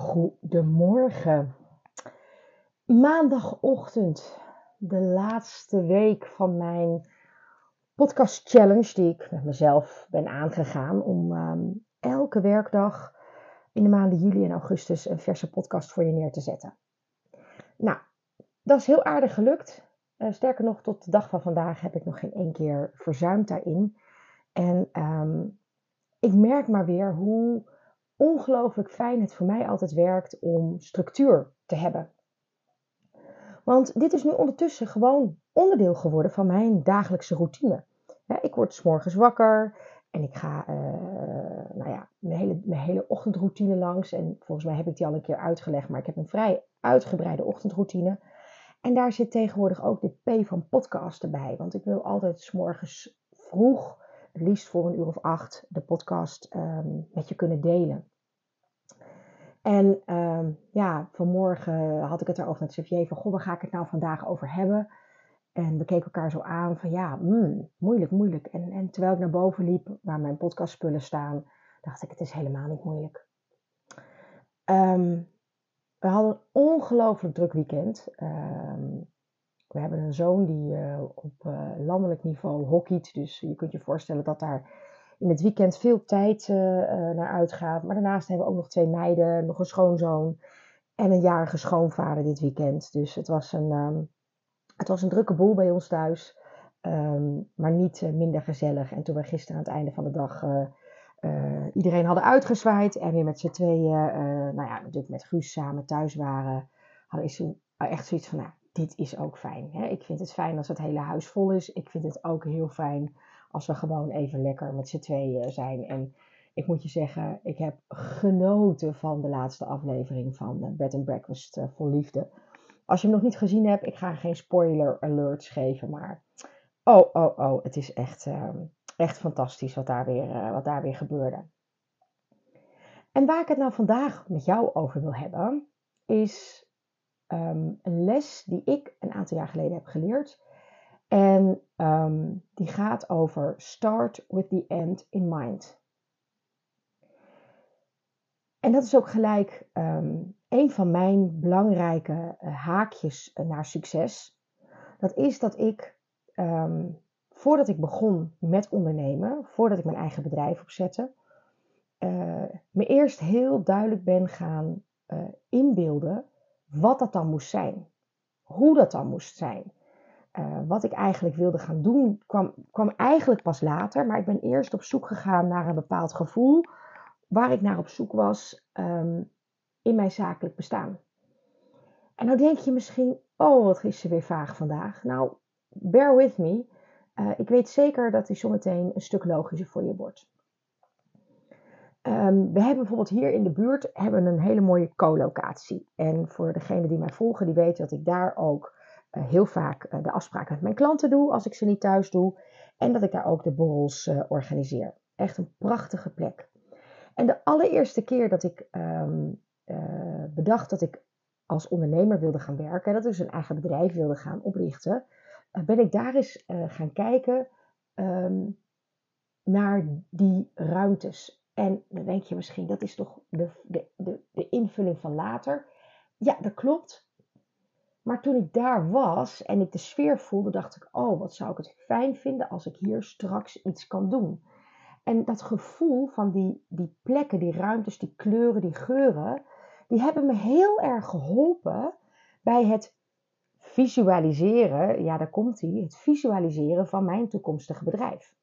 Goedemorgen. Maandagochtend, de laatste week van mijn podcast challenge die ik met mezelf ben aangegaan om ehm, elke werkdag in de maanden juli en augustus een verse podcast voor je neer te zetten. Nou, dat is heel aardig gelukt. Uh, sterker nog, tot de dag van vandaag heb ik nog geen één keer verzuimd daarin. En ehm, ik merk maar weer hoe ongelooflijk fijn het voor mij altijd werkt om structuur te hebben. Want dit is nu ondertussen gewoon onderdeel geworden van mijn dagelijkse routine. ik word s morgens wakker en ik ga uh, nou ja, mijn, hele, mijn hele ochtendroutine langs. En volgens mij heb ik die al een keer uitgelegd, maar ik heb een vrij uitgebreide ochtendroutine. En daar zit tegenwoordig ook de P van podcast erbij. Want ik wil altijd s morgens vroeg, liefst voor een uur of acht, de podcast ehm, met je kunnen delen. En um, ja, vanmorgen had ik het erover met Xavier van, goh, waar ga ik het nou vandaag over hebben? En we keken elkaar zo aan van, ja, mm, moeilijk, moeilijk. En, en terwijl ik naar boven liep, waar mijn podcastspullen staan, dacht ik, het is helemaal niet moeilijk. Um, we hadden een ongelooflijk druk weekend. Um, we hebben een zoon die uh, op uh, landelijk niveau hockeyt. Dus je kunt je voorstellen dat daar in het weekend veel tijd uh, naar uitgaat. Maar daarnaast hebben we ook nog twee meiden, nog een schoonzoon en een jarige schoonvader dit weekend. Dus het was een, um, het was een drukke boel bij ons thuis. Um, maar niet minder gezellig. En toen we gisteren aan het einde van de dag iedereen hadden uitgezwaaid en weer met z'n tweeën, nou ja, natuurlijk met Guus samen thuis waren, hadden ze echt zoiets van, nou, dit is ook fijn. Hè? Ik vind het fijn als het hele huis vol is. Ik vind het ook heel fijn als we gewoon even lekker met z'n tweeën zijn. En ik moet je zeggen, ik heb genoten van de laatste aflevering van Bed and Breakfast uh, Vol Liefde. Als je hem nog niet gezien hebt, ik ga geen spoiler alerts geven, maar oh, oh, oh, het is echt, uh, echt fantastisch wat daar, weer, uh, wat daar weer gebeurde. En waar ik het nou vandaag met jou over wil hebben, is um, een les die ik een aantal jaar geleden heb geleerd. En um, die gaat over start with the end in mind. En dat is ook gelijk um, een van mijn belangrijke uh, haakjes naar succes. Dat is dat ik voordat ik begon met ondernemen, voordat ik mijn eigen bedrijf opzette, uh, me eerst heel duidelijk ben gaan inbeelden wat dat dan moest zijn. Hoe dat dan moest zijn. Uh, wat ik eigenlijk wilde gaan doen, kwam, kwam eigenlijk pas later. Maar ik ben eerst op zoek gegaan naar een bepaald gevoel. Waar ik naar op zoek was um, in mijn zakelijk bestaan. En dan denk je misschien, oh wat is ze weer vaag vandaag. Nou, bear with me. Uh, ik weet zeker dat die zometeen een stuk logischer voor je wordt. Um, we hebben bijvoorbeeld hier in de buurt hebben een hele mooie co-locatie. En voor degenen die mij volgen, die weten dat ik daar ook heel vaak uh, de afspraken met mijn klanten doe als ik ze niet thuis doe. En dat ik daar ook de borrels uh, organiseer. Echt een prachtige plek. En de allereerste keer dat ik um, bedacht dat ik als ondernemer wilde gaan werken, dat ik dus een eigen bedrijf wilde gaan oprichten, ben ik daar eens gaan kijken um, naar die ruimtes. En dan denk je misschien, dat is toch de, de, de invulling van later. Ja, dat klopt. Maar toen ik daar was en ik de sfeer voelde, dacht ik: Oh, wat zou ik het fijn vinden als ik hier straks iets kan doen. En dat gevoel van die, die plekken, die ruimtes, die kleuren, die geuren, die hebben me heel erg geholpen bij het visualiseren. Ja, daar komt hij. Het visualiseren van mijn toekomstige bedrijf.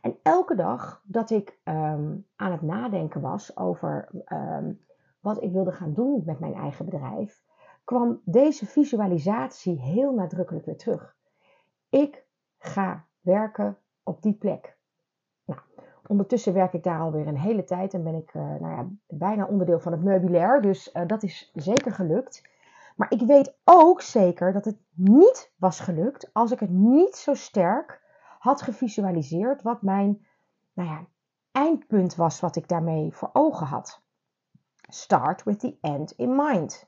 En elke dag dat ik um, aan het nadenken was over um, wat ik wilde gaan doen met mijn eigen bedrijf, kwam deze visualisatie heel nadrukkelijk weer terug. Ik ga werken op die plek. Ondertussen werk ik daar alweer een hele tijd en ben ik uh, nou ja, bijna onderdeel van het meubilair, dus uh, dat is zeker gelukt. Maar ik weet ook zeker dat het niet was gelukt als ik het niet zo sterk had gevisualiseerd wat mijn nou ja, eindpunt was wat ik daarmee voor ogen had. Start with the end in mind.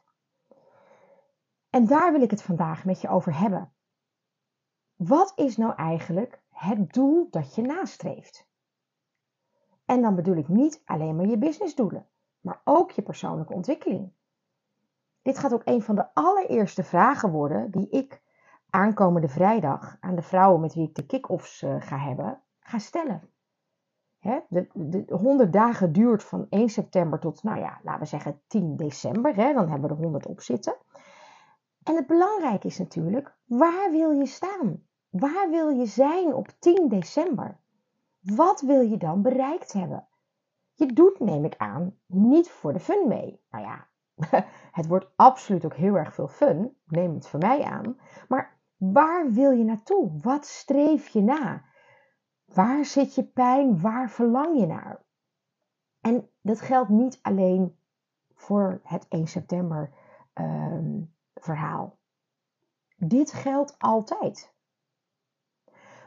En daar wil ik het vandaag met je over hebben. Wat is nou eigenlijk het doel dat je nastreeft? En dan bedoel ik niet alleen maar je businessdoelen. maar ook je persoonlijke ontwikkeling. Dit gaat ook een van de allereerste vragen worden die ik aankomende vrijdag aan de vrouwen met wie ik de kick-offs uh, ga hebben, ga stellen. Hè? De, de, 100 dagen duurt van 1 september tot, nou ja, laten we zeggen 10 december. Hè? Dan hebben we er 100 op zitten. En het belangrijke is natuurlijk, waar wil je staan? Waar wil je zijn op 10 december? Wat wil je dan bereikt hebben? Je doet, neem ik aan, niet voor de fun mee. Nou ja, het wordt absoluut ook heel erg veel fun, neem het van mij aan. Maar waar wil je naartoe? Wat streef je na? Waar zit je pijn? Waar verlang je naar? En dat geldt niet alleen voor het 1 september ehm, verhaal. Dit geldt altijd.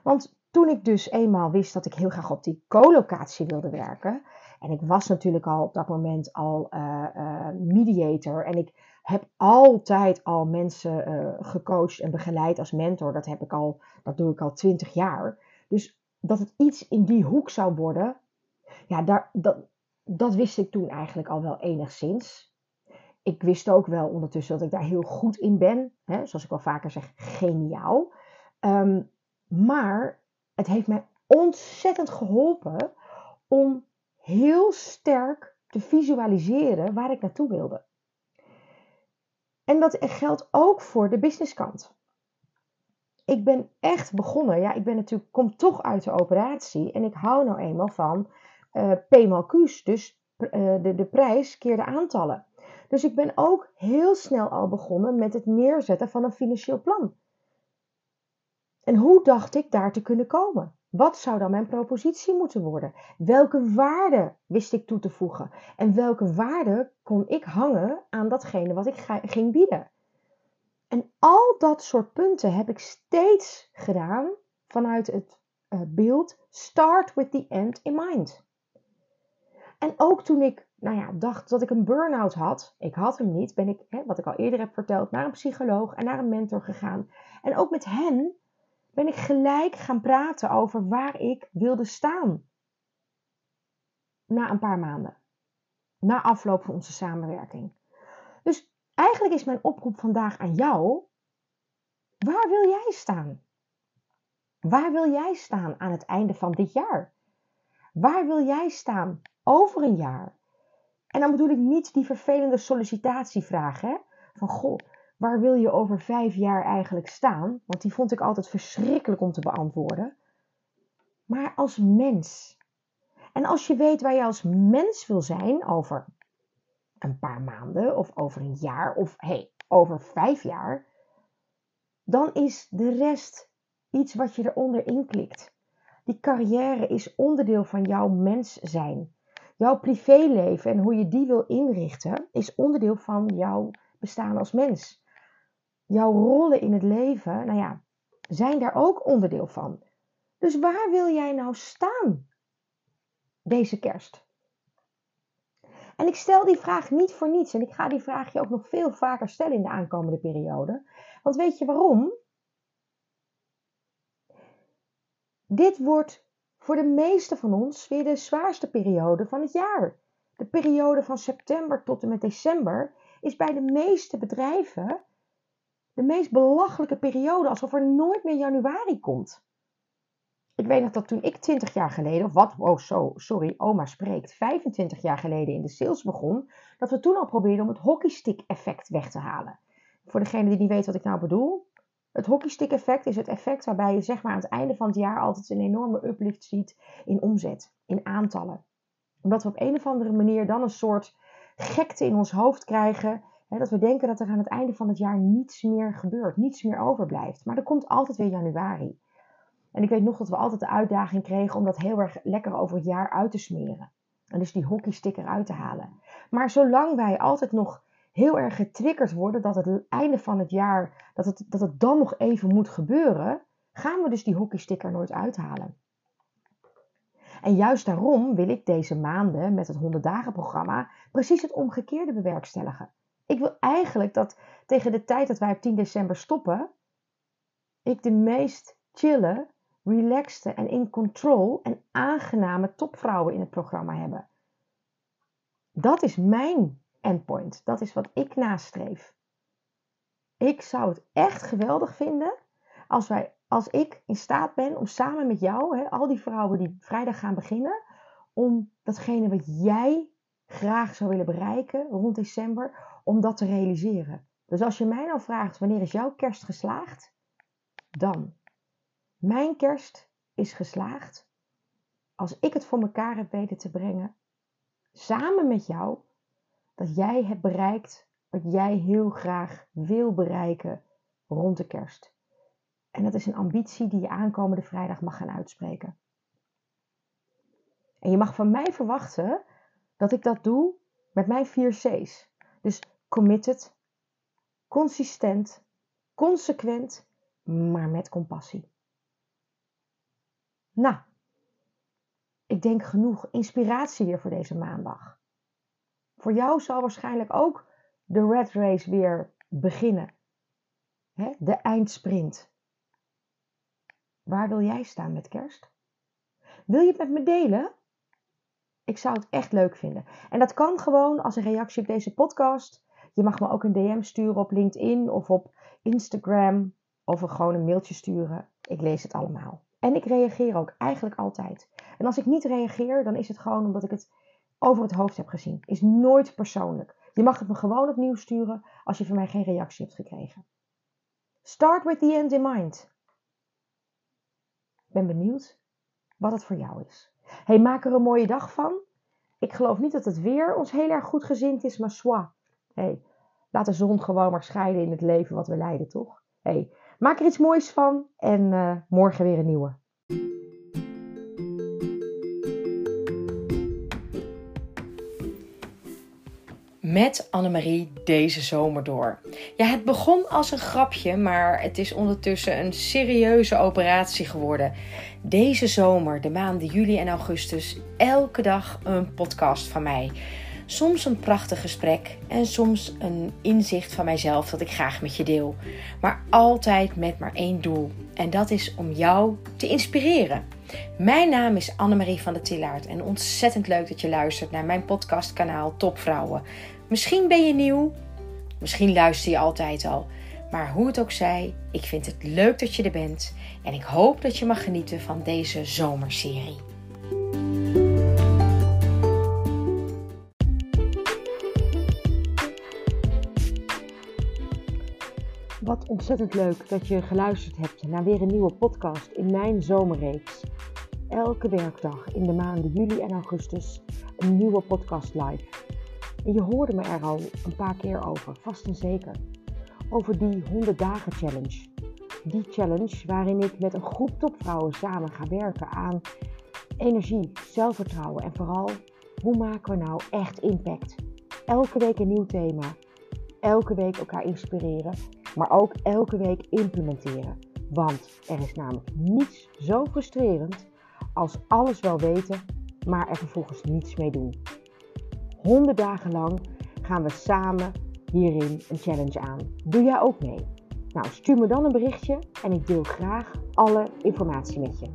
Want toen ik dus eenmaal wist dat ik heel graag op die co-locatie wilde werken, en ik was natuurlijk al op dat moment al uh, uh, mediator. En ik heb altijd al mensen uh, gecoacht en begeleid als mentor. Dat, heb ik al, dat doe ik al twintig jaar. Dus dat het iets in die hoek zou worden, ja, daar, dat, dat wist ik toen eigenlijk al wel enigszins. Ik wist ook wel ondertussen dat ik daar heel goed in ben. Hè, zoals ik wel vaker zeg, geniaal. Um, maar het heeft mij ontzettend geholpen om heel sterk te visualiseren waar ik naartoe wilde. En dat geldt ook voor de businesskant. Ik ben echt begonnen, ja, ik ben natuurlijk, kom toch uit de operatie en ik hou nou eenmaal van uh, mal Q's, dus uh, de, de prijs keer de aantallen. Dus ik ben ook heel snel al begonnen met het neerzetten van een financieel plan. En hoe dacht ik daar te kunnen komen? Wat zou dan mijn propositie moeten worden? Welke waarde wist ik toe te voegen? En welke waarde kon ik hangen aan datgene wat ik ging bieden? En al dat soort punten heb ik steeds gedaan vanuit het uh, beeld start with the end in mind. En ook toen ik nou ja, dacht dat ik een burn-out had, ik had hem niet, ben ik, hè, wat ik al eerder heb verteld, naar een psycholoog en naar een mentor gegaan. En ook met hen ben ik gelijk gaan praten over waar ik wilde staan. Na een paar maanden. Na afloop van onze samenwerking. Dus eigenlijk is mijn oproep vandaag aan jou. Waar wil jij staan? Waar wil jij staan aan het einde van dit jaar? Waar wil jij staan over een jaar? En dan bedoel ik niet die vervelende sollicitatievraag? Van goh, waar wil je over vijf jaar eigenlijk staan? Want die vond ik altijd verschrikkelijk om te beantwoorden. Maar als mens. En als je weet waar je als mens wil zijn over een paar maanden of over een jaar of hey, over vijf jaar, dan is de rest iets wat je eronder inklikt. Die carrière is onderdeel van jouw mens zijn. Jouw privéleven en hoe je die wil inrichten is onderdeel van jouw bestaan als mens jouw rollen in het leven, nou ja, zijn daar ook onderdeel van. Dus waar wil jij nou staan deze kerst? En ik stel die vraag niet voor niets en ik ga die vraag je ook nog veel vaker stellen in de aankomende periode. Want weet je waarom? Dit wordt voor de meeste van ons weer de zwaarste periode van het jaar. De periode van september tot en met december is bij de meeste bedrijven de meest belachelijke periode, alsof er nooit meer januari komt. Ik weet nog dat toen ik 20 jaar geleden, of wat, oh zo, sorry, oma spreekt, 25 jaar geleden in de sales begon, dat we toen al probeerden om het hockeystick effect weg te halen. Voor degene die niet weet wat ik nou bedoel, het hockeystick effect is het effect waarbij je zeg maar aan het einde van het jaar altijd een enorme uplift ziet in omzet, in aantallen. Omdat we op een of andere manier dan een soort gekte in ons hoofd krijgen dat we denken dat er aan het einde van het jaar niets meer gebeurt, niets meer overblijft. Maar er komt altijd weer januari. En ik weet nog dat we altijd de uitdaging kregen om dat heel erg lekker over het jaar uit te smeren. En dus die hockeysticker uit te halen. Maar zolang wij altijd nog heel erg getriggerd worden dat het einde van het jaar, dat het, dat het dan nog even moet gebeuren, gaan we dus die hockeysticker nooit uithalen. En juist daarom wil ik deze maanden met het 100 dagen programma precies het omgekeerde bewerkstelligen. Ik wil eigenlijk dat tegen de tijd dat wij op 10 december stoppen, ik de meest chille, relaxte en in control en aangename topvrouwen in het programma hebben. Dat is mijn endpoint. Dat is wat ik nastreef. Ik zou het echt geweldig vinden als, wij, als ik in staat ben om samen met jou, hè, al die vrouwen die vrijdag gaan beginnen, om datgene wat jij graag zou willen bereiken rond december, om dat te realiseren. Dus als je mij nou vraagt wanneer is jouw kerst geslaagd, dan. Mijn kerst is geslaagd als ik het voor mekaar heb weten te brengen, samen met jou, dat jij hebt bereikt wat jij heel graag wil bereiken rond de kerst. En dat is een ambitie die je aankomende vrijdag mag gaan uitspreken. En je mag van mij verwachten dat ik dat doe met mijn vier C's. Dus committed, consistent, consequent, maar met compassie. Nou, ik denk genoeg inspiratie weer voor deze maandag. Voor jou zal waarschijnlijk ook de red race weer beginnen. de eindsprint. Waar wil jij staan met kerst? Wil je het met me delen? Ik zou het echt leuk vinden. En dat kan gewoon als een reactie op deze podcast. Je mag me ook een DM sturen op LinkedIn of op Instagram. Of gewoon een mailtje sturen. Ik lees het allemaal. En ik reageer ook eigenlijk altijd. En als ik niet reageer, dan is het gewoon omdat ik het over het hoofd heb gezien. Is nooit persoonlijk. Je mag het me gewoon opnieuw sturen als je van mij geen reactie hebt gekregen. Start with the end in mind. Ben benieuwd wat het voor jou is. Hey, maak er een mooie dag van. Ik geloof niet dat het weer ons heel erg goed gezind is, maar swa. Hey, laat de zon gewoon maar schijnen in het leven wat we leiden, toch? Hey, maak er iets moois van en uh, morgen weer een nieuwe. Met Annemarie deze zomer door. Ja, het begon als een grapje, maar het is ondertussen een serieuze operatie geworden. Deze zomer, de maanden juli en augustus, elke dag een podcast van mij. Soms een prachtig gesprek en soms een inzicht van mijzelf dat ik graag met je deel. Maar altijd met maar één doel. En dat is om jou te inspireren. Mijn naam is Annemarie van der Tillaert en ontzettend leuk dat je luistert naar mijn podcastkanaal Topvrouwen. Misschien ben je nieuw, misschien luister je altijd al. Maar hoe het ook zij, ik vind het leuk dat je er bent en ik hoop dat je mag genieten van deze zomerserie. Wat ontzettend leuk dat je geluisterd hebt naar weer een nieuwe podcast in mijn zomerreeks. Elke werkdag in de maanden juli en augustus een nieuwe podcast live. En je hoorde me er al een paar keer over, vast en zeker. Over die 100 dagen challenge. Die challenge waarin ik met een groep topvrouwen samen ga werken aan energie, zelfvertrouwen en vooral hoe maken we nou echt impact. Elke week een nieuw thema. Elke week elkaar inspireren, maar ook elke week implementeren. Want er is namelijk niets zo frustrerend als alles wel weten, maar er vervolgens niets mee doen. 100 dagen lang gaan we samen hierin een challenge aan. Doe jij ook mee? Nou, stuur me dan een berichtje en ik deel graag alle informatie met je.